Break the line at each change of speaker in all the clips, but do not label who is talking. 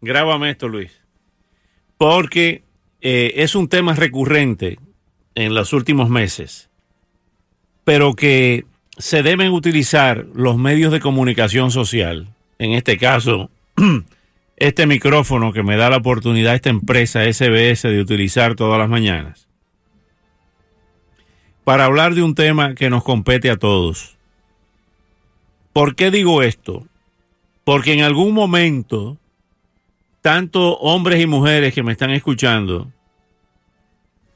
Grábame esto, Luis. Porque eh, es un tema recurrente en los últimos meses, pero que se deben utilizar los medios de comunicación social. En este caso, este micrófono que me da la oportunidad esta empresa SBS de utilizar todas las mañanas. Para hablar de un tema que nos compete a todos. ¿Por qué digo esto? Porque en algún momento tanto hombres y mujeres que me están escuchando,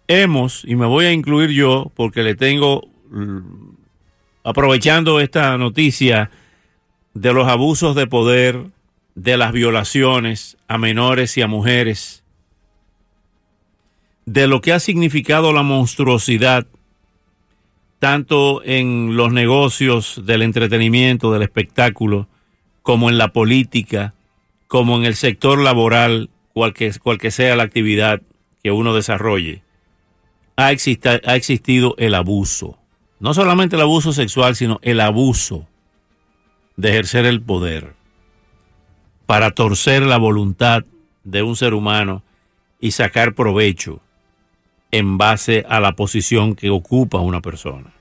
hemos, y me voy a incluir yo, porque le tengo, aprovechando esta noticia de los abusos de poder, de las violaciones a menores y a mujeres, de lo que ha significado la monstruosidad, tanto en los negocios del entretenimiento, del espectáculo, como en la política, como en el sector laboral, cual que, sea la actividad que uno desarrolle, ha, ha existido el abuso. No solamente el abuso sexual, sino el abuso de ejercer el poder para torcer la voluntad de un ser humano y sacar provecho en base a la posición que ocupa una persona.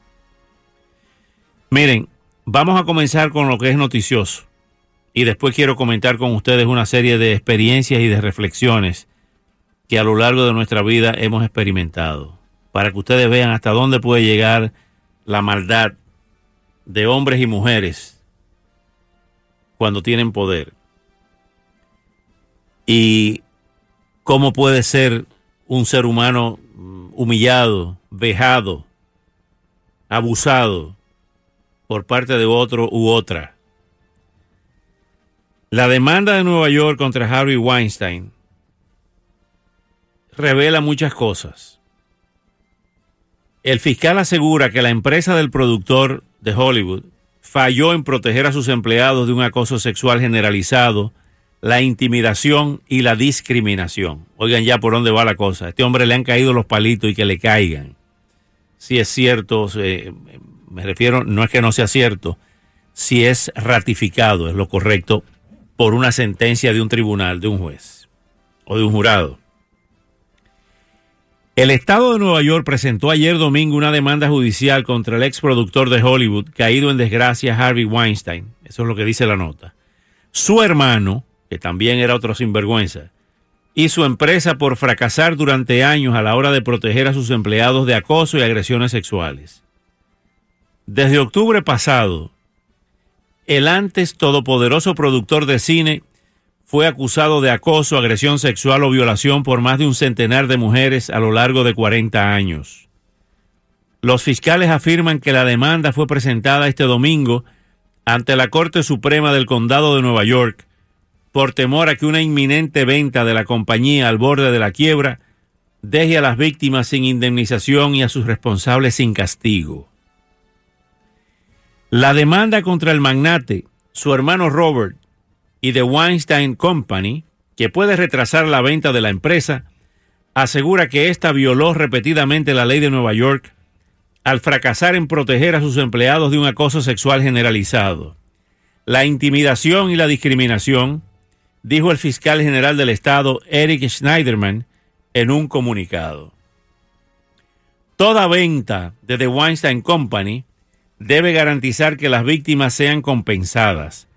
Miren, vamos a comenzar con lo que es noticioso y después quiero comentar con ustedes una serie de experiencias y de reflexiones que a lo largo de nuestra vida hemos experimentado, para que ustedes vean hasta dónde puede llegar la maldad de hombres y mujeres cuando tienen poder. Y cómo puede ser un ser humano humillado, vejado, abusado por parte de otro u otra la demanda de Nueva York contra Harvey Weinstein revela muchas cosas. El fiscal asegura que la empresa del productor de Hollywood falló en proteger a sus empleados de un acoso sexual generalizado, la intimidación y la discriminación. Oigan ya por dónde va la cosa. A este hombre le han caído los palitos y que le caigan. Si es cierto, me refiero, no es que no sea cierto, si es ratificado, es lo correcto por una sentencia de un tribunal, de un juez o de un jurado. El Estado de Nueva York presentó ayer domingo una demanda judicial contra el ex productor de Hollywood, caído en desgracia Harvey Weinstein. Eso es lo que dice la nota. Su hermano, que también era otro sinvergüenza, y su empresa por fracasar durante años a la hora de proteger a sus empleados de acoso y agresiones sexuales. Desde octubre pasado, el antes todopoderoso productor de cine fue acusado de acoso, agresión sexual o violación por más de un centenar de mujeres a lo largo de 40 años. Los fiscales afirman que la demanda fue presentada este domingo ante la Corte Suprema del Condado de Nueva York por temor a que una inminente venta de la compañía al borde de la quiebra deje a las víctimas sin indemnización y a sus responsables sin castigo. La demanda contra el magnate, su hermano Robert y The Weinstein Company, que puede retrasar la venta de la empresa, asegura que ésta violó repetidamente la ley de Nueva York al fracasar en proteger a sus empleados de un acoso sexual generalizado. La intimidación y la discriminación, dijo el fiscal general del Estado, Eric Schneiderman, en un comunicado. Toda venta de The Weinstein Company debe garantizar que las víctimas sean compensadas,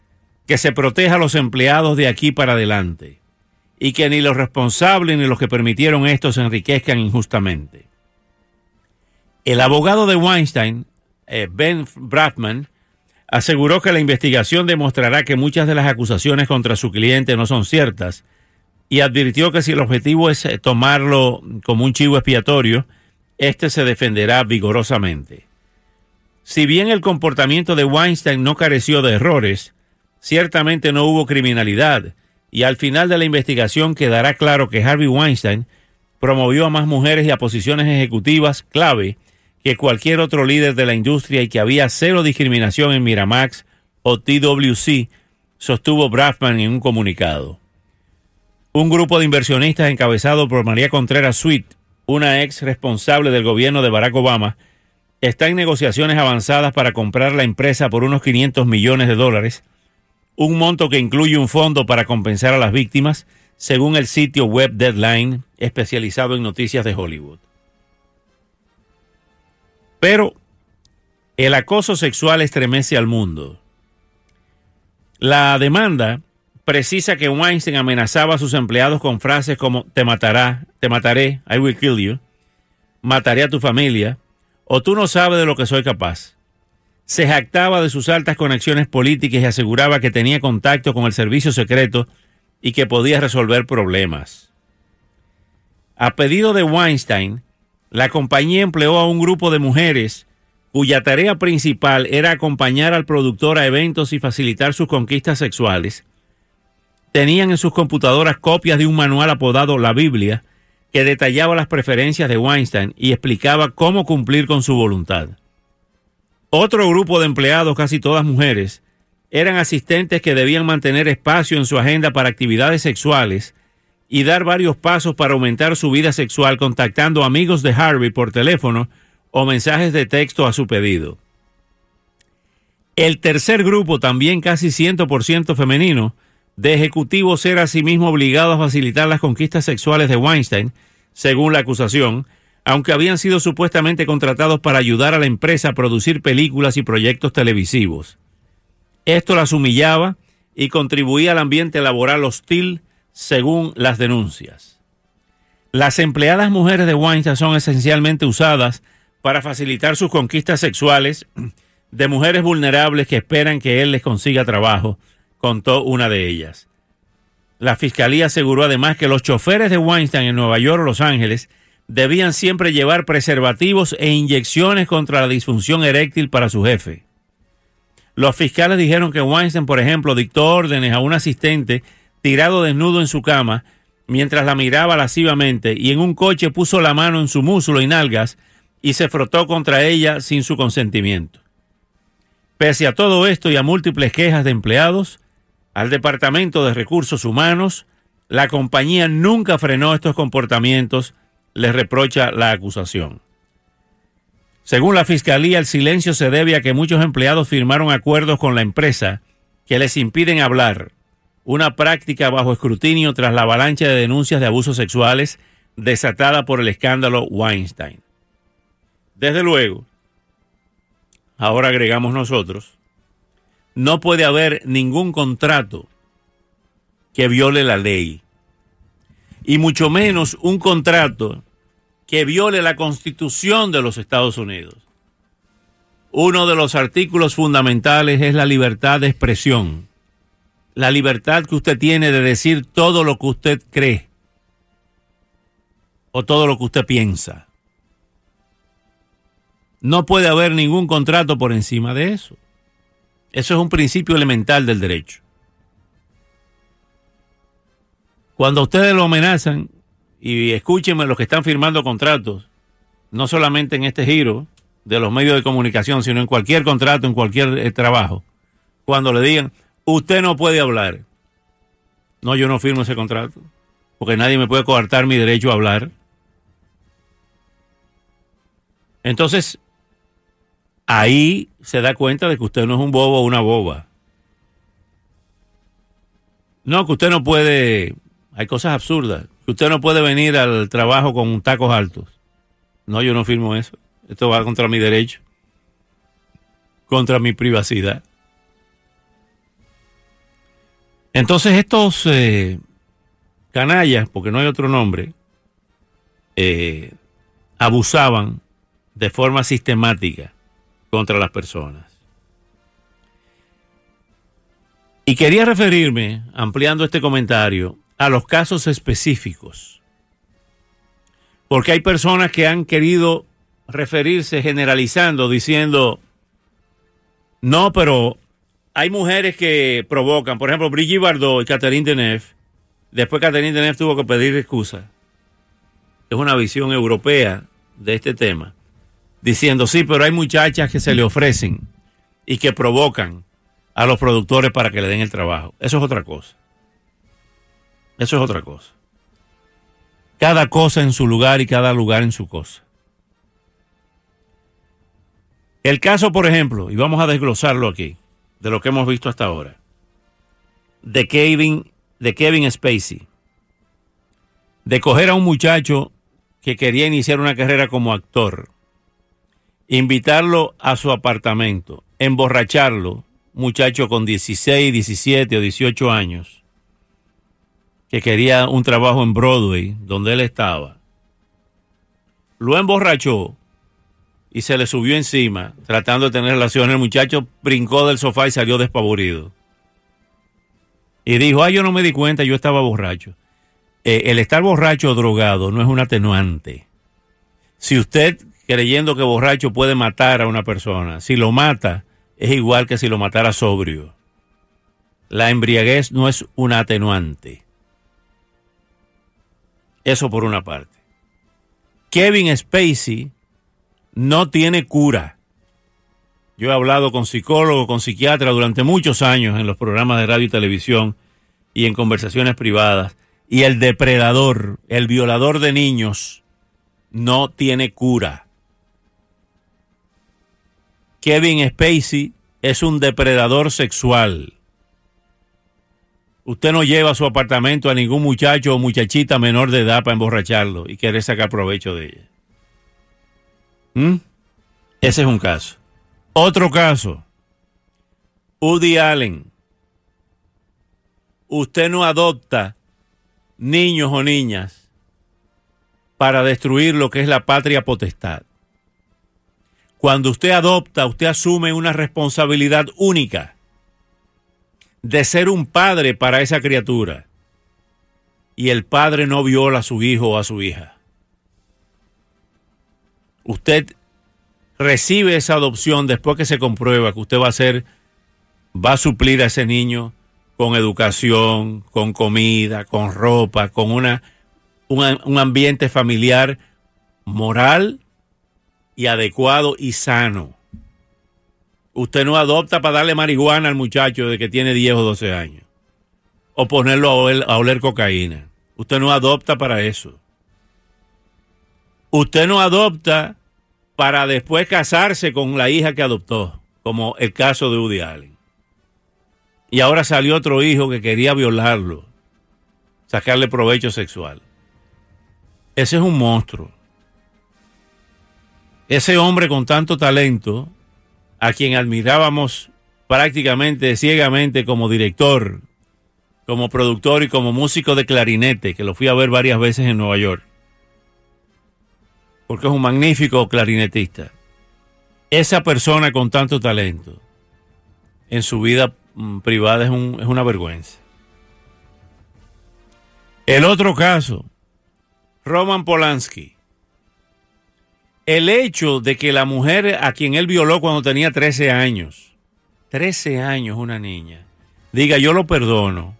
que se proteja a los empleados de aquí para adelante y que ni los responsables ni los que permitieron esto se enriquezcan injustamente. El abogado de Weinstein, eh, Ben Bradman, aseguró que la investigación demostrará que muchas de las acusaciones contra su cliente no son ciertas y advirtió que si el objetivo es eh, tomarlo como un chivo expiatorio, éste se defenderá vigorosamente. Si bien el comportamiento de Weinstein no careció de errores, ciertamente no hubo criminalidad y al final de la investigación quedará claro que Harvey Weinstein promovió a más mujeres y a posiciones ejecutivas clave que cualquier otro líder de la industria y que había cero discriminación en Miramax o TWC, sostuvo Braffman en un comunicado. Un grupo de inversionistas encabezado por María Contreras Sweet, una ex responsable del gobierno de Barack Obama, está en negociaciones avanzadas para comprar la empresa por unos 500 millones de dólares, un monto que incluye un fondo para compensar a las víctimas, según el sitio web Deadline, especializado en noticias de Hollywood. Pero el acoso sexual estremece al mundo. La demanda precisa que Weinstein amenazaba a sus empleados con frases como te matará, te mataré, I will kill you, mataré a tu familia, o tú no sabes de lo que soy capaz. Se jactaba de sus altas conexiones políticas y aseguraba que tenía contacto con el servicio secreto y que podía resolver problemas. A pedido de Weinstein, la compañía empleó a un grupo de mujeres cuya tarea principal era acompañar al productor a eventos y facilitar sus conquistas sexuales. Tenían en sus computadoras copias de un manual apodado La Biblia, que detallaba las preferencias de Weinstein y explicaba cómo cumplir con su voluntad. Otro grupo de empleados, casi todas mujeres, eran asistentes que debían mantener espacio en su agenda para actividades sexuales y dar varios pasos para aumentar su vida sexual contactando amigos de Harvey por teléfono o mensajes de texto a su pedido. El tercer grupo, también casi 100% femenino, de ejecutivos era asimismo obligado a facilitar las conquistas sexuales de Weinstein, según la acusación, aunque habían sido supuestamente contratados para ayudar a la empresa a producir películas y proyectos televisivos. Esto las humillaba y contribuía al ambiente laboral hostil, según las denuncias. Las empleadas mujeres de Weinstein son esencialmente usadas para facilitar sus conquistas sexuales de mujeres vulnerables que esperan que él les consiga trabajo, contó una de ellas. La fiscalía aseguró además que los choferes de Weinstein en Nueva York o Los Ángeles debían siempre llevar preservativos e inyecciones contra la disfunción eréctil para su jefe. Los fiscales dijeron que Weinstein, por ejemplo, dictó órdenes a un asistente tirado desnudo en su cama mientras la miraba lascivamente y en un coche puso la mano en su muslo y nalgas y se frotó contra ella sin su consentimiento. Pese a todo esto y a múltiples quejas de empleados, al Departamento de Recursos Humanos, la compañía nunca frenó estos comportamientos, les reprocha la acusación. Según la Fiscalía, el silencio se debe a que muchos empleados firmaron acuerdos con la empresa que les impiden hablar, una práctica bajo escrutinio tras la avalancha de denuncias de abusos sexuales desatada por el escándalo Weinstein. Desde luego, ahora agregamos nosotros, no puede haber ningún contrato que viole la ley. Y mucho menos un contrato que viole la constitución de los Estados Unidos. Uno de los artículos fundamentales es la libertad de expresión. La libertad que usted tiene de decir todo lo que usted cree o todo lo que usted piensa. No puede haber ningún contrato por encima de eso. Eso es un principio elemental del derecho. Cuando ustedes lo amenazan, y escúchenme los que están firmando contratos, no solamente en este giro de los medios de comunicación, sino en cualquier contrato, en cualquier eh, trabajo, cuando le digan, usted no puede hablar. No, yo no firmo ese contrato, porque nadie me puede coartar mi derecho a hablar. Entonces, ahí se da cuenta de que usted no es un bobo o una boba. No, que usted no puede, hay cosas absurdas, que usted no puede venir al trabajo con tacos altos. No, yo no firmo eso. Esto va contra mi derecho, contra mi privacidad. Entonces estos eh, canallas, porque no hay otro nombre, eh, abusaban de forma sistemática contra las personas. Y quería referirme, ampliando este comentario, a los casos específicos. Porque hay personas que han querido referirse generalizando, diciendo, no, pero hay mujeres que provocan, por ejemplo, Brigitte Bardot y Catherine Deneuve Después Catherine Deneuve tuvo que pedir excusa. Es una visión europea de este tema. Diciendo, sí, pero hay muchachas que se le ofrecen y que provocan a los productores para que le den el trabajo. Eso es otra cosa. Eso es otra cosa. Cada cosa en su lugar y cada lugar en su cosa. El caso, por ejemplo, y vamos a desglosarlo aquí, de lo que hemos visto hasta ahora, de Kevin, de Kevin Spacey, de coger a un muchacho que quería iniciar una carrera como actor, invitarlo a su apartamento, emborracharlo, muchacho con 16, 17 o 18 años, que quería un trabajo en Broadway, donde él estaba. Lo emborrachó y se le subió encima, tratando de tener relaciones. El muchacho brincó del sofá y salió despavorido. Y dijo, ay, yo no me di cuenta, yo estaba borracho. Eh, el estar borracho o drogado no es un atenuante. Si usted, creyendo que borracho puede matar a una persona, si lo mata, es igual que si lo matara sobrio. La embriaguez no es un atenuante. Eso por una parte. Kevin Spacey no tiene cura. Yo he hablado con psicólogos, con psiquiatras durante muchos años en los programas de radio y televisión y en conversaciones privadas. Y el depredador, el violador de niños, no tiene cura. Kevin Spacey es un depredador sexual. Usted no lleva a su apartamento a ningún muchacho o muchachita menor de edad para emborracharlo y querer sacar provecho de ella. ¿Mm? Ese es un caso. Otro caso. Woody Allen. Usted no adopta niños o niñas para destruir lo que es la patria potestad. Cuando usted adopta, usted asume una responsabilidad única de ser un padre para esa criatura. Y el padre no viola a su hijo o a su hija. Usted recibe esa adopción después que se comprueba que usted va a ser, va a suplir a ese niño con educación, con comida, con ropa, con una, un ambiente familiar moral y adecuado y sano. Usted no adopta para darle marihuana al muchacho de que tiene 10 o 12 años. O ponerlo a oler, cocaína. Usted no adopta para eso. Usted no adopta para después casarse con la hija que adoptó, como el caso de Woody Allen. Y ahora salió otro hijo que quería violarlo, sacarle provecho sexual. Ese es un monstruo. Ese hombre con tanto talento a quien admirábamos prácticamente ciegamente como director, como productor y como músico de clarinete, que lo fui a ver varias veces en Nueva York, porque es un magnífico clarinetista. Esa persona con tanto talento en su vida mm, privada es, es una vergüenza. El otro caso, Roman Polanski el hecho de que la mujer a quien él violó cuando tenía 13 años, 13 años una niña, diga yo lo perdono,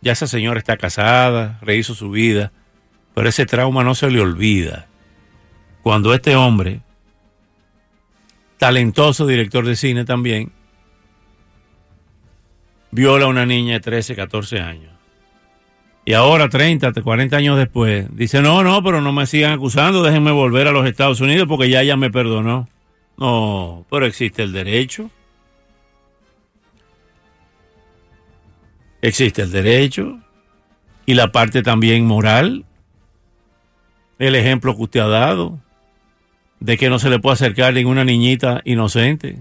ya esa señora está casada, rehizo su vida, pero ese trauma no se le olvida. Cuando este hombre, talentoso director de cine también, viola a una niña de 13, 14 años. Y ahora, 30, 40 años después, dice, no, no, pero no me sigan acusando, déjenme volver a los Estados Unidos porque ya ella me perdonó. No, pero existe el derecho. Existe el derecho y la parte también moral. El ejemplo que usted ha dado de que no se le puede acercar ninguna niñita inocente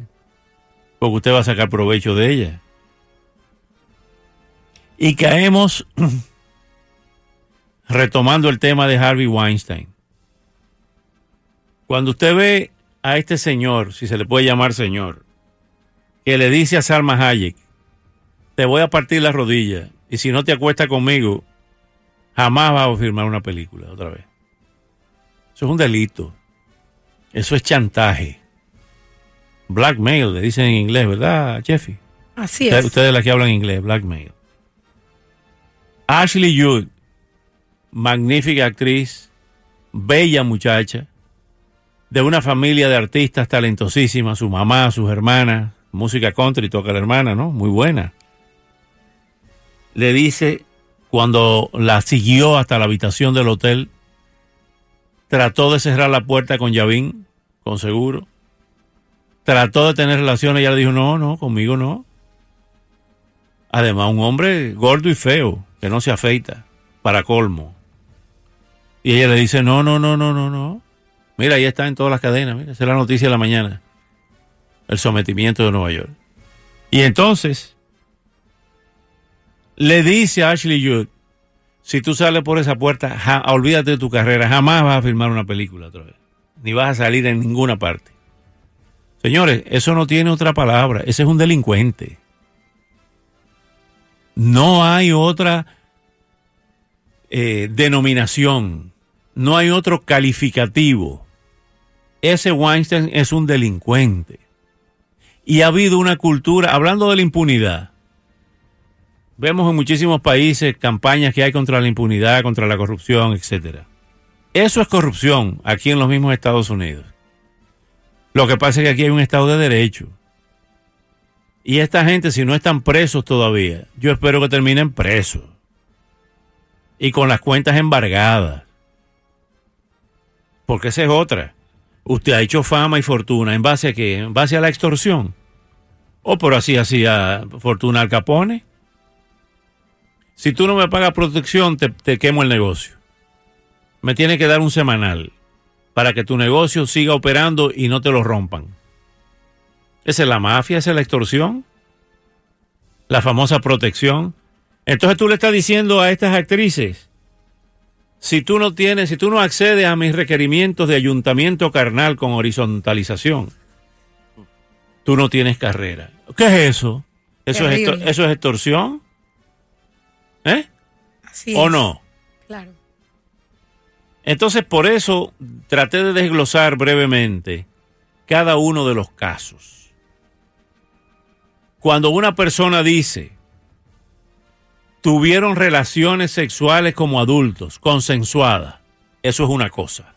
porque usted va a sacar provecho de ella. Y caemos retomando el tema de Harvey Weinstein. Cuando usted ve a este señor, si se le puede llamar señor, que le dice a Salma Hayek, te voy a partir la rodilla y si no te acuestas conmigo, jamás vas a firmar una película otra vez. Eso es un delito. Eso es chantaje. Blackmail, le dicen en inglés, ¿verdad, Jeffy?
Así es.
Ustedes las que hablan inglés, blackmail. Ashley Judd, magnífica actriz, bella muchacha, de una familia de artistas talentosísimas, su mamá, sus hermanas, música country, toca la hermana, ¿no? Muy buena. Le dice, cuando la siguió hasta la habitación del hotel, trató de cerrar la puerta con Yavín, con seguro. Trató de tener relaciones ella le dijo, no, no, conmigo no. Además, un hombre gordo y feo, que no se afeita, para colmo. Y ella le dice, no, no, no, no, no, no. Mira, ahí está en todas las cadenas, mira, esa es la noticia de la mañana. El sometimiento de Nueva York. Y entonces, le dice a Ashley Judd, si tú sales por esa puerta, olvídate de tu carrera, jamás vas a filmar una película otra vez. Ni vas a salir en ninguna parte. Señores, eso no tiene otra palabra, ese es un delincuente. No hay otra eh, denominación, no hay otro calificativo. Ese Weinstein es un delincuente. Y ha habido una cultura, hablando de la impunidad, vemos en muchísimos países campañas que hay contra la impunidad, contra la corrupción, etcétera. Eso es corrupción aquí en los mismos Estados Unidos. Lo que pasa es que aquí hay un Estado de Derecho. Y esta gente, si no están presos todavía, yo espero que terminen presos. Y con las cuentas embargadas. Porque esa es otra. Usted ha hecho fama y fortuna. ¿En base a qué? ¿En base a la extorsión? ¿O por así hacía fortuna al Capone? Si tú no me pagas protección, te, te quemo el negocio. Me tiene que dar un semanal para que tu negocio siga operando y no te lo rompan. Esa es la mafia, esa es la extorsión, la famosa protección. Entonces tú le estás diciendo a estas actrices, si tú no tienes, si tú no accedes a mis requerimientos de ayuntamiento carnal con horizontalización, tú no tienes carrera. ¿Qué es eso? ¿Eso, es, eso es extorsión? ¿Eh? Así ¿O no? Claro. Entonces, por eso traté de desglosar brevemente cada uno de los casos. Cuando una persona dice, tuvieron relaciones sexuales como adultos, consensuadas, eso es una cosa.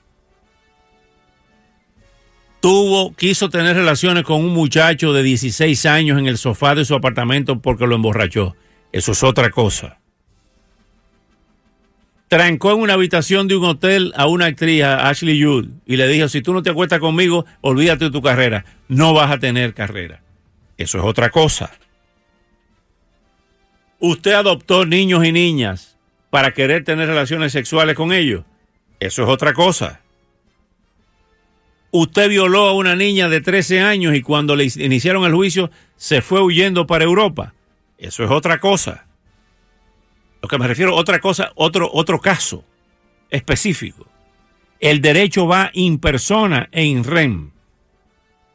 Tuvo, quiso tener relaciones con un muchacho de 16 años en el sofá de su apartamento porque lo emborrachó, eso es otra cosa. Trancó en una habitación de un hotel a una actriz, Ashley Judd, y le dijo, si tú no te acuestas conmigo, olvídate de tu carrera, no vas a tener carrera. Eso es otra cosa. Usted adoptó niños y niñas para querer tener relaciones sexuales con ellos. Eso es otra cosa. Usted violó a una niña de 13 años y cuando le iniciaron el juicio se fue huyendo para Europa. Eso es otra cosa. Lo que me refiero, otra cosa, otro, otro caso específico. El derecho va in persona e in rem.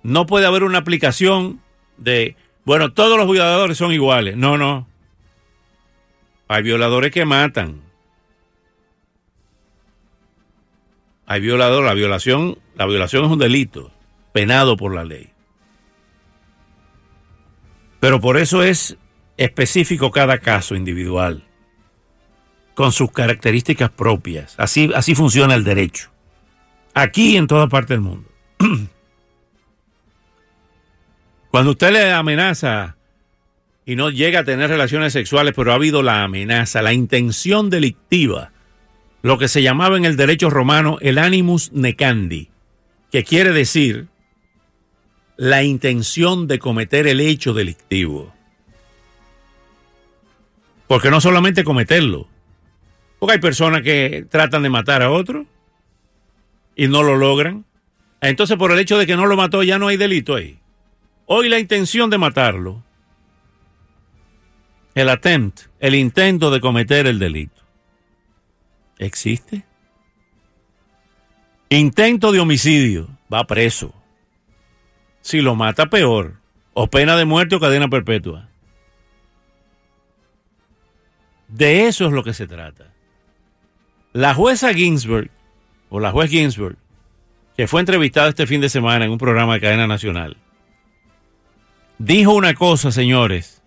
No puede haber una aplicación de, bueno, todos los violadores son iguales. No, no. Hay violadores que matan. Hay violadores. La violación, la violación es un delito penado por la ley. Pero por eso es específico cada caso individual, con sus características propias. Así, así funciona el derecho. Aquí y en toda parte del mundo. Cuando usted le amenaza y no llega a tener relaciones sexuales, pero ha habido la amenaza, la intención delictiva, lo que se llamaba en el derecho romano el animus necandi, que quiere decir la intención de cometer el hecho delictivo. Porque no solamente cometerlo, porque hay personas que tratan de matar a otro y no lo logran. Entonces por el hecho de que no lo mató ya no hay delito ahí. Hoy la intención de matarlo, el attempt, el intento de cometer el delito, ¿existe? Intento de homicidio, va preso. Si lo mata, peor. O pena de muerte o cadena perpetua. De eso es lo que se trata. La jueza Ginsburg, o la juez Ginsburg, que fue entrevistada este fin de semana en un programa de cadena nacional, dijo una cosa, señores,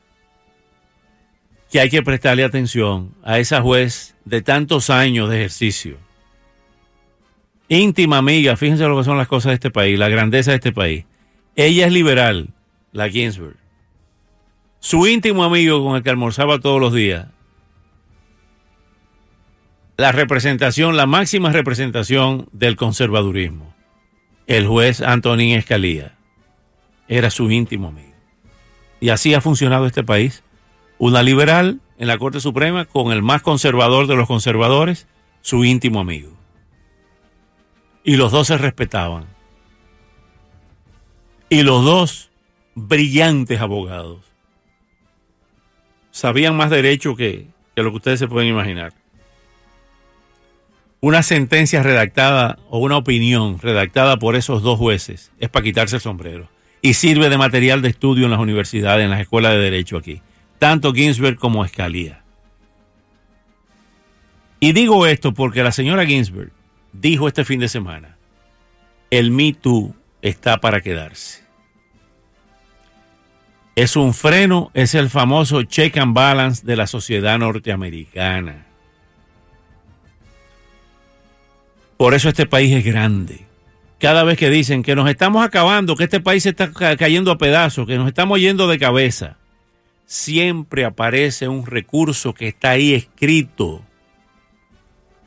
que hay que prestarle atención a esa juez de tantos años de ejercicio. Íntima amiga, fíjense lo que son las cosas de este país, la grandeza de este país. Ella es liberal, la Ginsburg. Su íntimo amigo con el que almorzaba todos los días. La representación, la máxima representación del conservadurismo. El juez Antonín Escalía. Era su íntimo amigo. Y así ha funcionado este país una liberal en la Corte Suprema con el más conservador de los conservadores, su íntimo amigo. Y los dos se respetaban. Y los dos brillantes abogados. Sabían más derecho que, lo que ustedes se pueden imaginar. Una sentencia redactada o una opinión redactada por esos dos jueces es para quitarse el sombrero y sirve de material de estudio en las universidades, en las escuelas de derecho aquí tanto Ginsberg como Escalía. Y digo esto porque la señora Ginsberg dijo este fin de semana, el Me Too está para quedarse. Es un freno, es el famoso check and balance de la sociedad norteamericana. Por eso este país es grande. Cada vez que dicen que nos estamos acabando, que este país se está cayendo a pedazos, que nos estamos yendo de cabeza, siempre aparece un recurso que está ahí escrito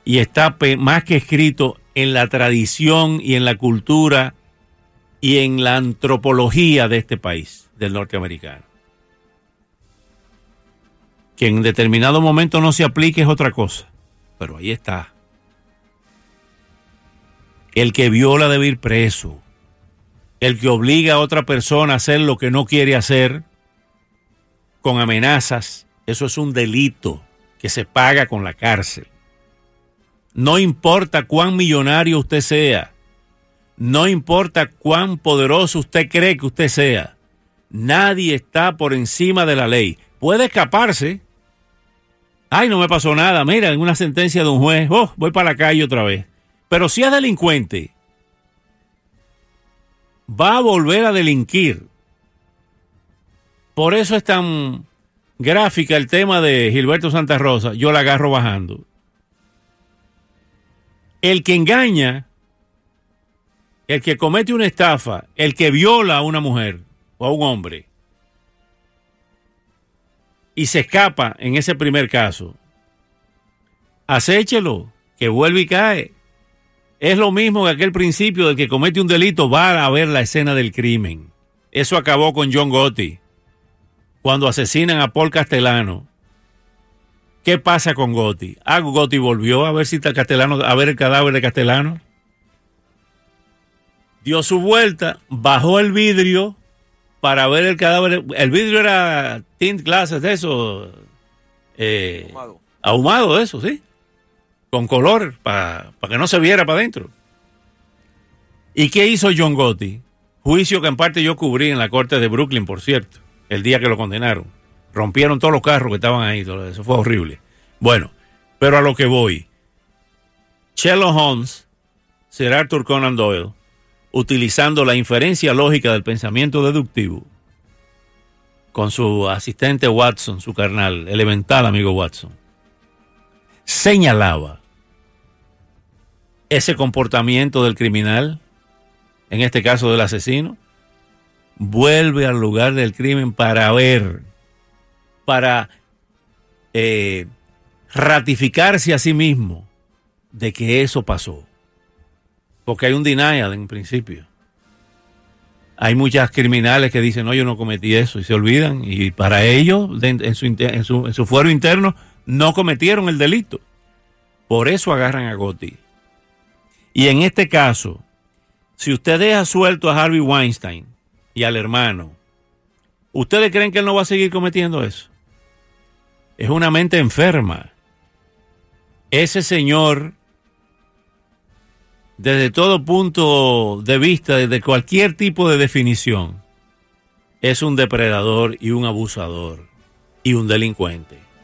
y está más que escrito en la tradición y en la cultura y en la antropología de este país, del norteamericano. Que en determinado momento no se aplique es otra cosa, pero ahí está. El que viola debe ir preso. El que obliga a otra persona a hacer lo que no quiere hacer con amenazas, eso es un delito que se paga con la cárcel. No importa cuán millonario usted sea, no importa cuán poderoso usted cree que usted sea, nadie está por encima de la ley. Puede escaparse. Ay, no me pasó nada. Mira, en una sentencia de un juez, oh, voy para la calle otra vez. Pero si es delincuente, va a volver a delinquir. Por eso es tan gráfica el tema de Gilberto Santa Rosa. Yo la agarro bajando. El que engaña, el que comete una estafa, el que viola a una mujer o a un hombre y se escapa en ese primer caso, acéchelo, que vuelve y cae. Es lo mismo que aquel principio del que comete un delito va a ver la escena del crimen. Eso acabó con John Gotti cuando asesinan a Paul Castellano. ¿Qué pasa con Gotti? Ah, Gotti volvió a ver si está Castellano, a ver el cadáver de Castellano. Dio su vuelta, bajó el vidrio para ver el cadáver. El vidrio era tint glasses de eso. Eh, ahumado. ahumado de eso, sí. Con color, para que no se viera para adentro. ¿Y qué hizo John Gotti? Juicio que en parte yo cubrí en la corte de Brooklyn, por cierto el día que lo condenaron. Rompieron todos los carros que estaban ahí, todo eso fue horrible. Bueno, pero a lo que voy. Sherlock Holmes, Sir Arthur Conan Doyle, utilizando la inferencia lógica del pensamiento deductivo, con su asistente Watson, su carnal, elemental amigo Watson, señalaba ese comportamiento del criminal, en este caso del asesino, vuelve al lugar del crimen para ver, para eh, ratificarse a sí mismo de que eso pasó. Porque hay un denial en principio. Hay muchas criminales que dicen, no, yo no cometí eso y se olvidan. Y para ellos, en su, en su, fuero interno, no cometieron el delito. Por eso agarran a Gotti. Y en este caso, si usted deja suelto a Harvey Weinstein, y al hermano. ¿Ustedes creen que él no va a seguir cometiendo eso? Es una mente enferma. Ese señor, desde todo punto de vista, desde cualquier tipo de definición, es un depredador y un abusador y un delincuente.